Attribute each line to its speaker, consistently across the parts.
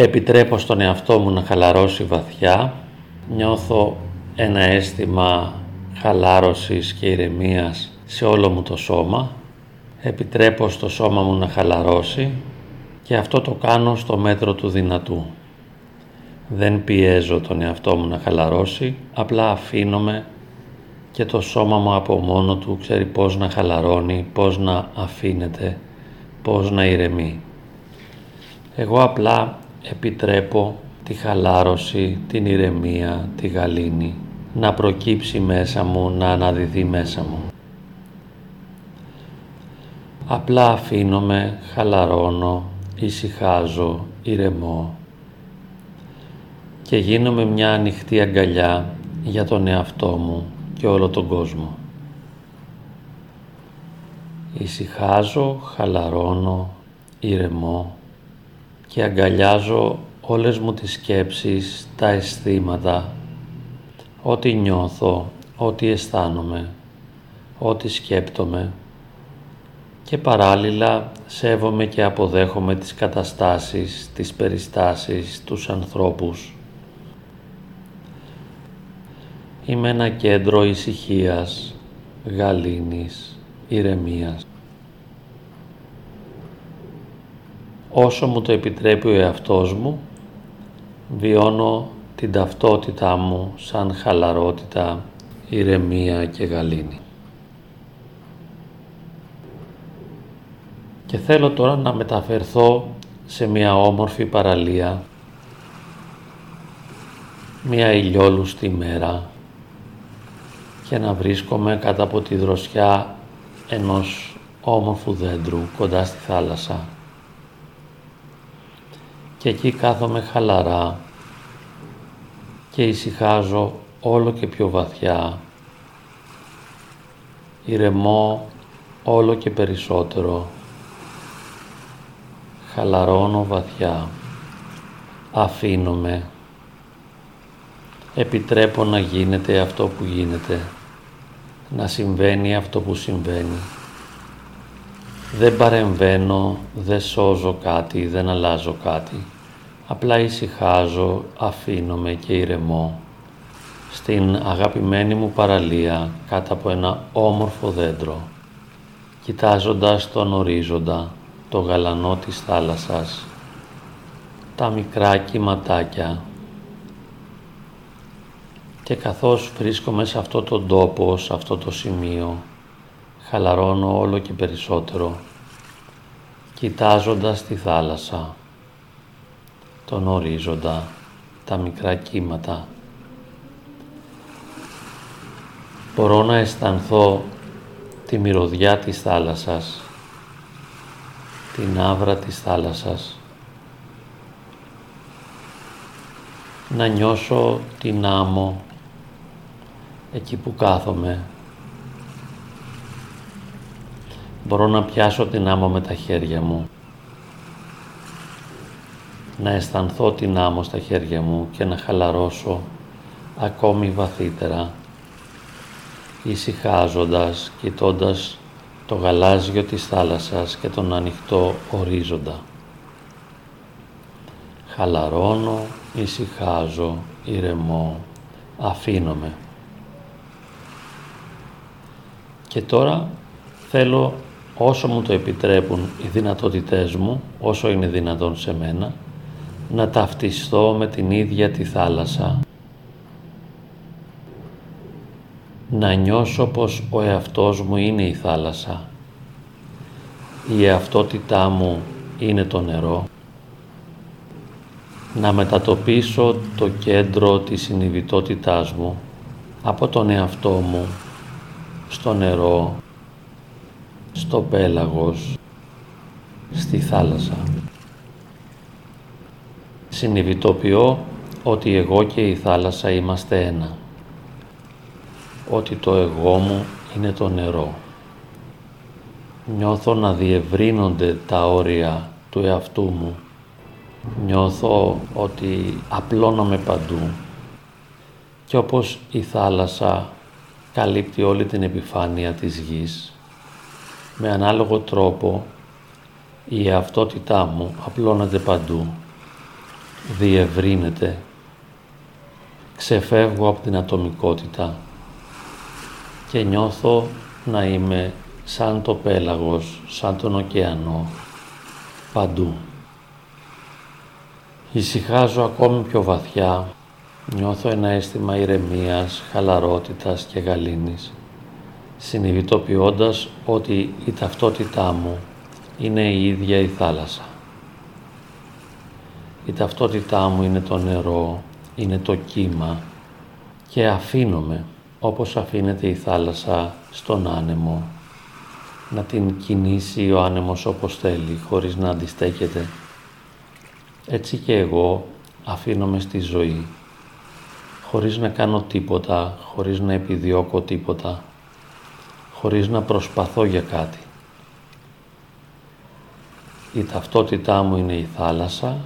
Speaker 1: Επιτρέπω στον εαυτό μου να χαλαρώσει βαθιά. Νιώθω ένα αίσθημα χαλάρωσης και ηρεμίας σε όλο μου το σώμα. Επιτρέπω στο σώμα μου να χαλαρώσει και αυτό το κάνω στο μέτρο του δυνατού. Δεν πιέζω τον εαυτό μου να χαλαρώσει, απλά αφήνομαι και το σώμα μου από μόνο του ξέρει πώς να χαλαρώνει, πώς να αφήνεται, πώς να ηρεμεί. Εγώ απλά επιτρέπω τη χαλάρωση, την ηρεμία, τη γαλήνη να προκύψει μέσα μου, να αναδυθεί μέσα μου. Απλά αφήνομαι, χαλαρώνω, ησυχάζω, ηρεμώ και γίνομαι μια ανοιχτή αγκαλιά για τον εαυτό μου και όλο τον κόσμο. Ησυχάζω, χαλαρώνω, ηρεμώ και αγκαλιάζω όλες μου τις σκέψεις, τα αισθήματα, ό,τι νιώθω, ό,τι αισθάνομαι, ό,τι σκέπτομαι και παράλληλα σέβομαι και αποδέχομαι τις καταστάσεις, τις περιστάσεις, τους ανθρώπους. Είμαι ένα κέντρο ησυχίας, γαλήνης, ηρεμίας. Όσο μου το επιτρέπει ο εαυτός μου, βιώνω την ταυτότητά μου σαν χαλαρότητα, ηρεμία και γαλήνη. Και θέλω τώρα να μεταφερθώ σε μια όμορφη παραλία, μια ηλιόλουστη μέρα και να βρίσκομαι κάτω από τη δροσιά ενός όμορφου δέντρου κοντά στη θάλασσα. Και εκεί κάθομαι χαλαρά και ησυχάζω όλο και πιο βαθιά. Ηρεμώ όλο και περισσότερο. Χαλαρώνω βαθιά. Αφήνομαι. Επιτρέπω να γίνεται αυτό που γίνεται. Να συμβαίνει αυτό που συμβαίνει. Δεν παρεμβαίνω, δεν σώζω κάτι, δεν αλλάζω κάτι. Απλά ησυχάζω, αφήνομαι και ηρεμώ στην αγαπημένη μου παραλία κάτω από ένα όμορφο δέντρο, κοιτάζοντας τον ορίζοντα, το γαλανό της θάλασσας, τα μικρά κυματάκια και καθώς βρίσκομαι σε αυτό το τόπο, σε αυτό το σημείο, χαλαρώνω όλο και περισσότερο, κοιτάζοντας τη θάλασσα τον ορίζοντα, τα μικρά κύματα. Μπορώ να αισθανθώ τη μυρωδιά της θάλασσας, την άβρα της θάλασσας, να νιώσω την άμμο εκεί που κάθομαι. Μπορώ να πιάσω την άμμο με τα χέρια μου να αισθανθώ την άμμο στα χέρια μου και να χαλαρώσω ακόμη βαθύτερα, ησυχάζοντας, κοιτώντας το γαλάζιο της θάλασσας και τον ανοιχτό ορίζοντα. Χαλαρώνω, ησυχάζω, ηρεμώ, αφήνομαι. Και τώρα θέλω όσο μου το επιτρέπουν οι δυνατότητές μου, όσο είναι δυνατόν σε μένα, να ταυτιστώ με την ίδια τη θάλασσα. Να νιώσω πως ο εαυτός μου είναι η θάλασσα. Η εαυτότητά μου είναι το νερό. Να μετατοπίσω το κέντρο της συνειδητότητάς μου από τον εαυτό μου στο νερό, στο πέλαγος, στη θάλασσα συνειδητοποιώ ότι εγώ και η θάλασσα είμαστε ένα. Ότι το εγώ μου είναι το νερό. Νιώθω να διευρύνονται τα όρια του εαυτού μου. Νιώθω ότι απλώνομαι παντού. Και όπως η θάλασσα καλύπτει όλη την επιφάνεια της γης, με ανάλογο τρόπο η εαυτότητά μου απλώνεται παντού διευρύνεται. Ξεφεύγω από την ατομικότητα και νιώθω να είμαι σαν το πέλαγος, σαν τον ωκεανό, παντού. Ησυχάζω ακόμη πιο βαθιά, νιώθω ένα αίσθημα ηρεμίας, χαλαρότητας και γαλήνης, συνειδητοποιώντας ότι η ταυτότητά μου είναι η ίδια η θάλασσα. Η ταυτότητά μου είναι το νερό, είναι το κύμα και αφήνομαι όπως αφήνεται η θάλασσα στον άνεμο να την κινήσει ο άνεμος όπως θέλει χωρίς να αντιστέκεται. Έτσι και εγώ αφήνομαι στη ζωή χωρίς να κάνω τίποτα, χωρίς να επιδιώκω τίποτα, χωρίς να προσπαθώ για κάτι. Η ταυτότητά μου είναι η θάλασσα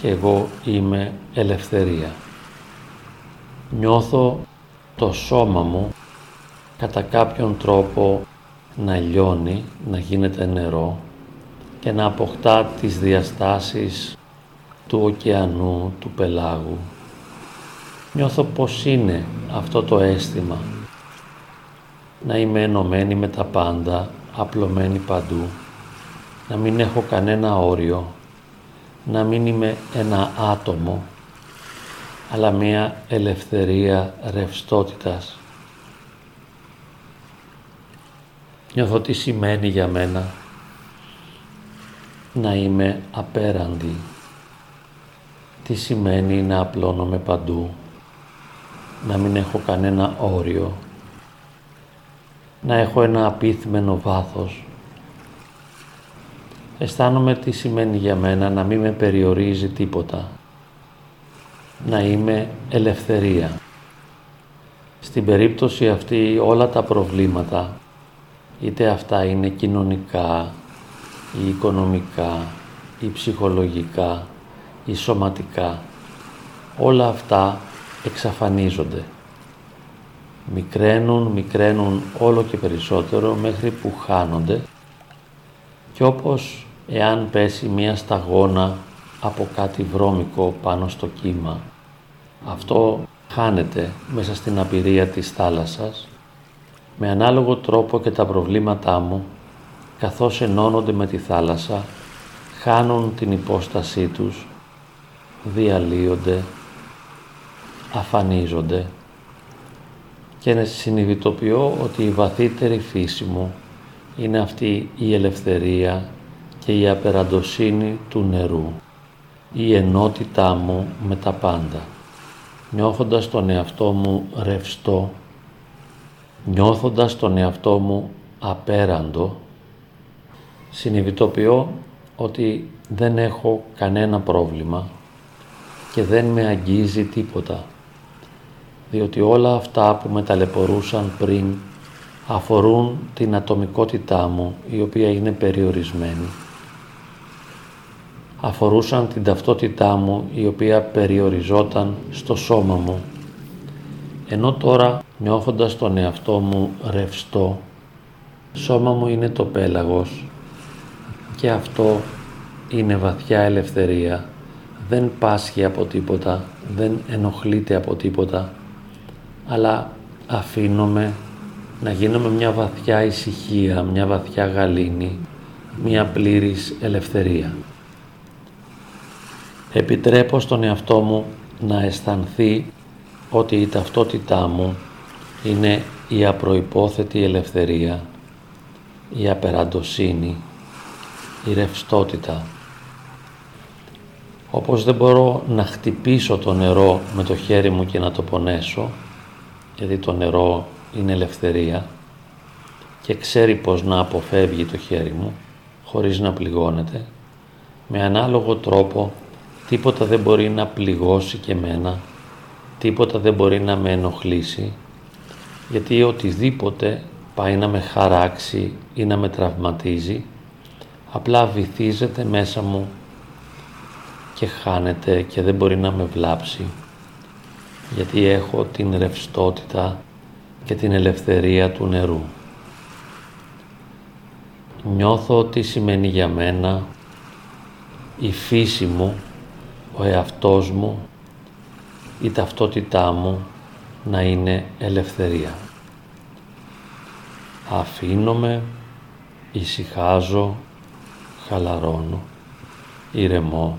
Speaker 1: και εγώ είμαι ελευθερία. Νιώθω το σώμα μου κατά κάποιον τρόπο να λιώνει, να γίνεται νερό και να αποκτά τις διαστάσεις του ωκεανού, του πελάγου. Νιώθω πως είναι αυτό το αίσθημα να είμαι ενωμένη με τα πάντα, απλωμένη παντού, να μην έχω κανένα όριο, να μην είμαι ένα άτομο, αλλά μία ελευθερία ρευστότητας. Νιώθω τι σημαίνει για μένα να είμαι απέραντη. Τι σημαίνει να απλώνομαι παντού, να μην έχω κανένα όριο, να έχω ένα απίθμενο βάθος. Αισθάνομαι τι σημαίνει για μένα να μην με περιορίζει τίποτα, να είμαι ελευθερία. Στην περίπτωση αυτή όλα τα προβλήματα, είτε αυτά είναι κοινωνικά ή οικονομικά ή ψυχολογικά ή σωματικά, όλα αυτά εξαφανίζονται. Μικραίνουν, μικραίνουν όλο και περισσότερο μέχρι που χάνονται και όπως εάν πέσει μία σταγόνα από κάτι βρώμικο πάνω στο κύμα. Αυτό χάνεται μέσα στην απειρία της θάλασσας με ανάλογο τρόπο και τα προβλήματά μου καθώς ενώνονται με τη θάλασσα χάνουν την υπόστασή τους, διαλύονται, αφανίζονται και συνειδητοποιώ ότι η βαθύτερη φύση μου είναι αυτή η ελευθερία και η απεραντοσύνη του νερού η ενότητά μου με τα πάντα. Νιώθοντας τον εαυτό μου ρευστό, νιώθοντας τον εαυτό μου απέραντο, συνειδητοποιώ ότι δεν έχω κανένα πρόβλημα και δεν με αγγίζει τίποτα, διότι όλα αυτά που με ταλαιπωρούσαν πριν αφορούν την ατομικότητά μου, η οποία είναι περιορισμένη. Αφορούσαν την ταυτότητά μου η οποία περιοριζόταν στο σώμα μου. Ενώ τώρα νιώθοντας τον εαυτό μου ρευστό, σώμα μου είναι το πέλαγος και αυτό είναι βαθιά ελευθερία, δεν πάσχει από τίποτα, δεν ενοχλείται από τίποτα, αλλά αφήνομαι να γίνομαι μια βαθιά ησυχία, μια βαθιά γαλήνη, μια πλήρης ελευθερία. Επιτρέπω στον εαυτό μου να αισθανθεί ότι η ταυτότητά μου είναι η απροϋπόθετη ελευθερία, η απεραντοσύνη, η ρευστότητα. Όπως δεν μπορώ να χτυπήσω το νερό με το χέρι μου και να το πονέσω, γιατί το νερό είναι ελευθερία και ξέρει πως να αποφεύγει το χέρι μου χωρίς να πληγώνεται, με ανάλογο τρόπο Τίποτα δεν μπορεί να πληγώσει και μένα, τίποτα δεν μπορεί να με ενοχλήσει, γιατί οτιδήποτε πάει να με χαράξει ή να με τραυματίζει, απλά βυθίζεται μέσα μου και χάνεται και δεν μπορεί να με βλάψει, γιατί έχω την ρευστότητα και την ελευθερία του νερού. Νιώθω τι σημαίνει για μένα η φύση μου ο εαυτός μου, η ταυτότητά μου να είναι ελευθερία. Αφήνομαι, ησυχάζω, χαλαρώνω, ηρεμώ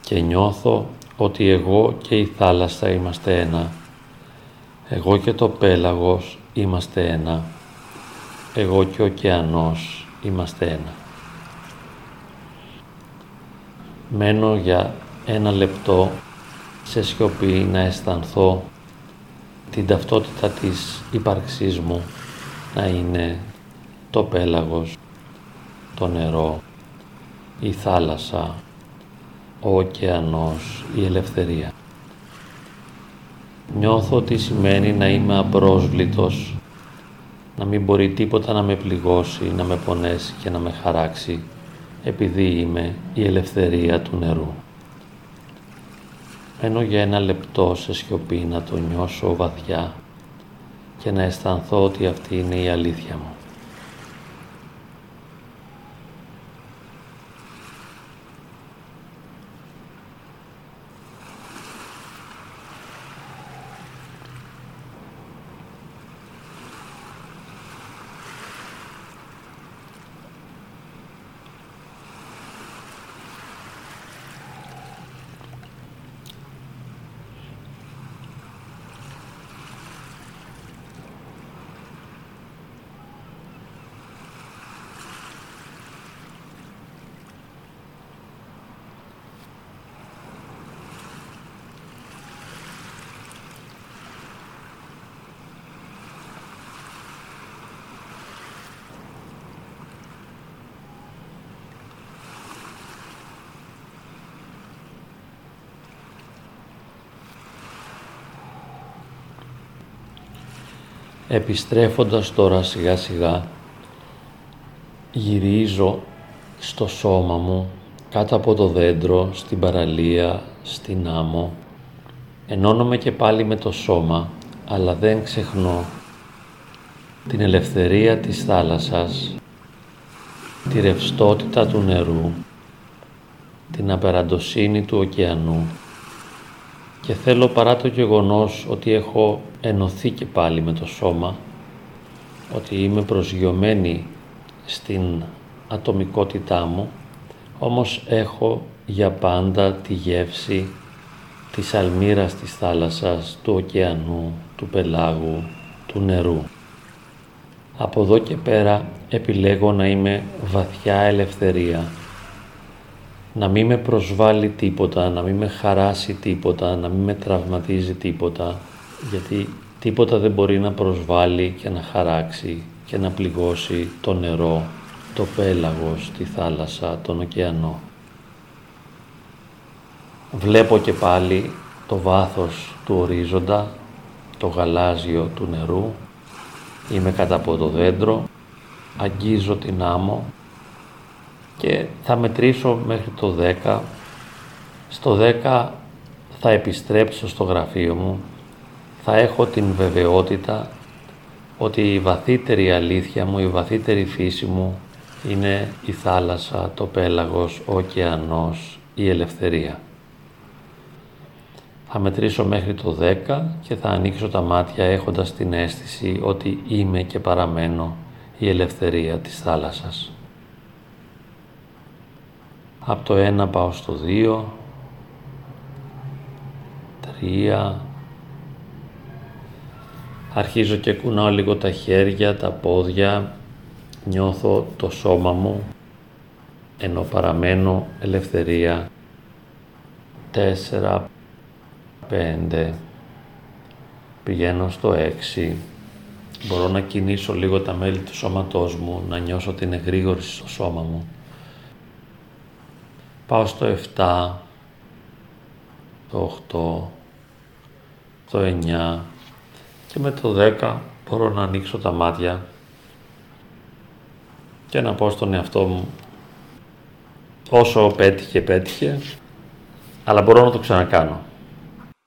Speaker 1: και νιώθω ότι εγώ και η θάλασσα είμαστε ένα. Εγώ και το πέλαγος είμαστε ένα. Εγώ και ο ωκεανός είμαστε ένα. Μένω για ένα λεπτό σε σιωπή να αισθανθώ την ταυτότητα της ύπαρξής μου να είναι το πέλαγος, το νερό, η θάλασσα, ο ωκεανός, η ελευθερία. Νιώθω τι σημαίνει να είμαι απρόσβλητος, να μην μπορεί τίποτα να με πληγώσει, να με πονέσει και να με χαράξει, επειδή είμαι η ελευθερία του νερού. Μένω για ένα λεπτό σε σιωπή να το νιώσω βαθιά και να αισθανθώ ότι αυτή είναι η αλήθεια μου. Επιστρέφοντας τώρα σιγά σιγά, γυρίζω στο σώμα μου, κάτω από το δέντρο, στην παραλία, στην άμμο. Ενώνομαι και πάλι με το σώμα, αλλά δεν ξεχνώ την ελευθερία της θάλασσας, τη ρευστότητα του νερού, την απεραντοσύνη του ωκεανού και θέλω παρά το γεγονός ότι έχω ενωθεί και πάλι με το σώμα, ότι είμαι προσγειωμένη στην ατομικότητά μου, όμως έχω για πάντα τη γεύση της αλμύρας της θάλασσας, του ωκεανού, του πελάγου, του νερού. Από εδώ και πέρα επιλέγω να είμαι βαθιά ελευθερία να μην με προσβάλλει τίποτα, να μην με χαράσει τίποτα, να μην με τραυματίζει τίποτα, γιατί τίποτα δεν μπορεί να προσβάλλει και να χαράξει και να πληγώσει το νερό, το πέλαγος, τη θάλασσα, τον ωκεανό. Βλέπω και πάλι το βάθος του ορίζοντα, το γαλάζιο του νερού, είμαι κατά από το δέντρο, αγγίζω την άμμο και θα μετρήσω μέχρι το 10. Στο 10 θα επιστρέψω στο γραφείο μου, θα έχω την βεβαιότητα ότι η βαθύτερη αλήθεια μου, η βαθύτερη φύση μου είναι η θάλασσα, το πέλαγος, ο ωκεανός, η ελευθερία. Θα μετρήσω μέχρι το 10 και θα ανοίξω τα μάτια έχοντας την αίσθηση ότι είμαι και παραμένω η ελευθερία της θάλασσας. Από το 1 πάω στο 2, 3, αρχίζω και κουνάω λίγο τα χέρια, τα πόδια, νιώθω το σώμα μου, ενώ παραμένω ελευθερία. 4, 5, πηγαίνω στο 6, μπορώ να κινήσω λίγο τα μέλη του σώματός μου, να νιώσω την εγρήγορση στο σώμα μου πάω στο 7, το 8, το 9 και με το 10 μπορώ να ανοίξω τα μάτια και να πω στον εαυτό μου όσο πέτυχε, πέτυχε, αλλά μπορώ να το ξανακάνω.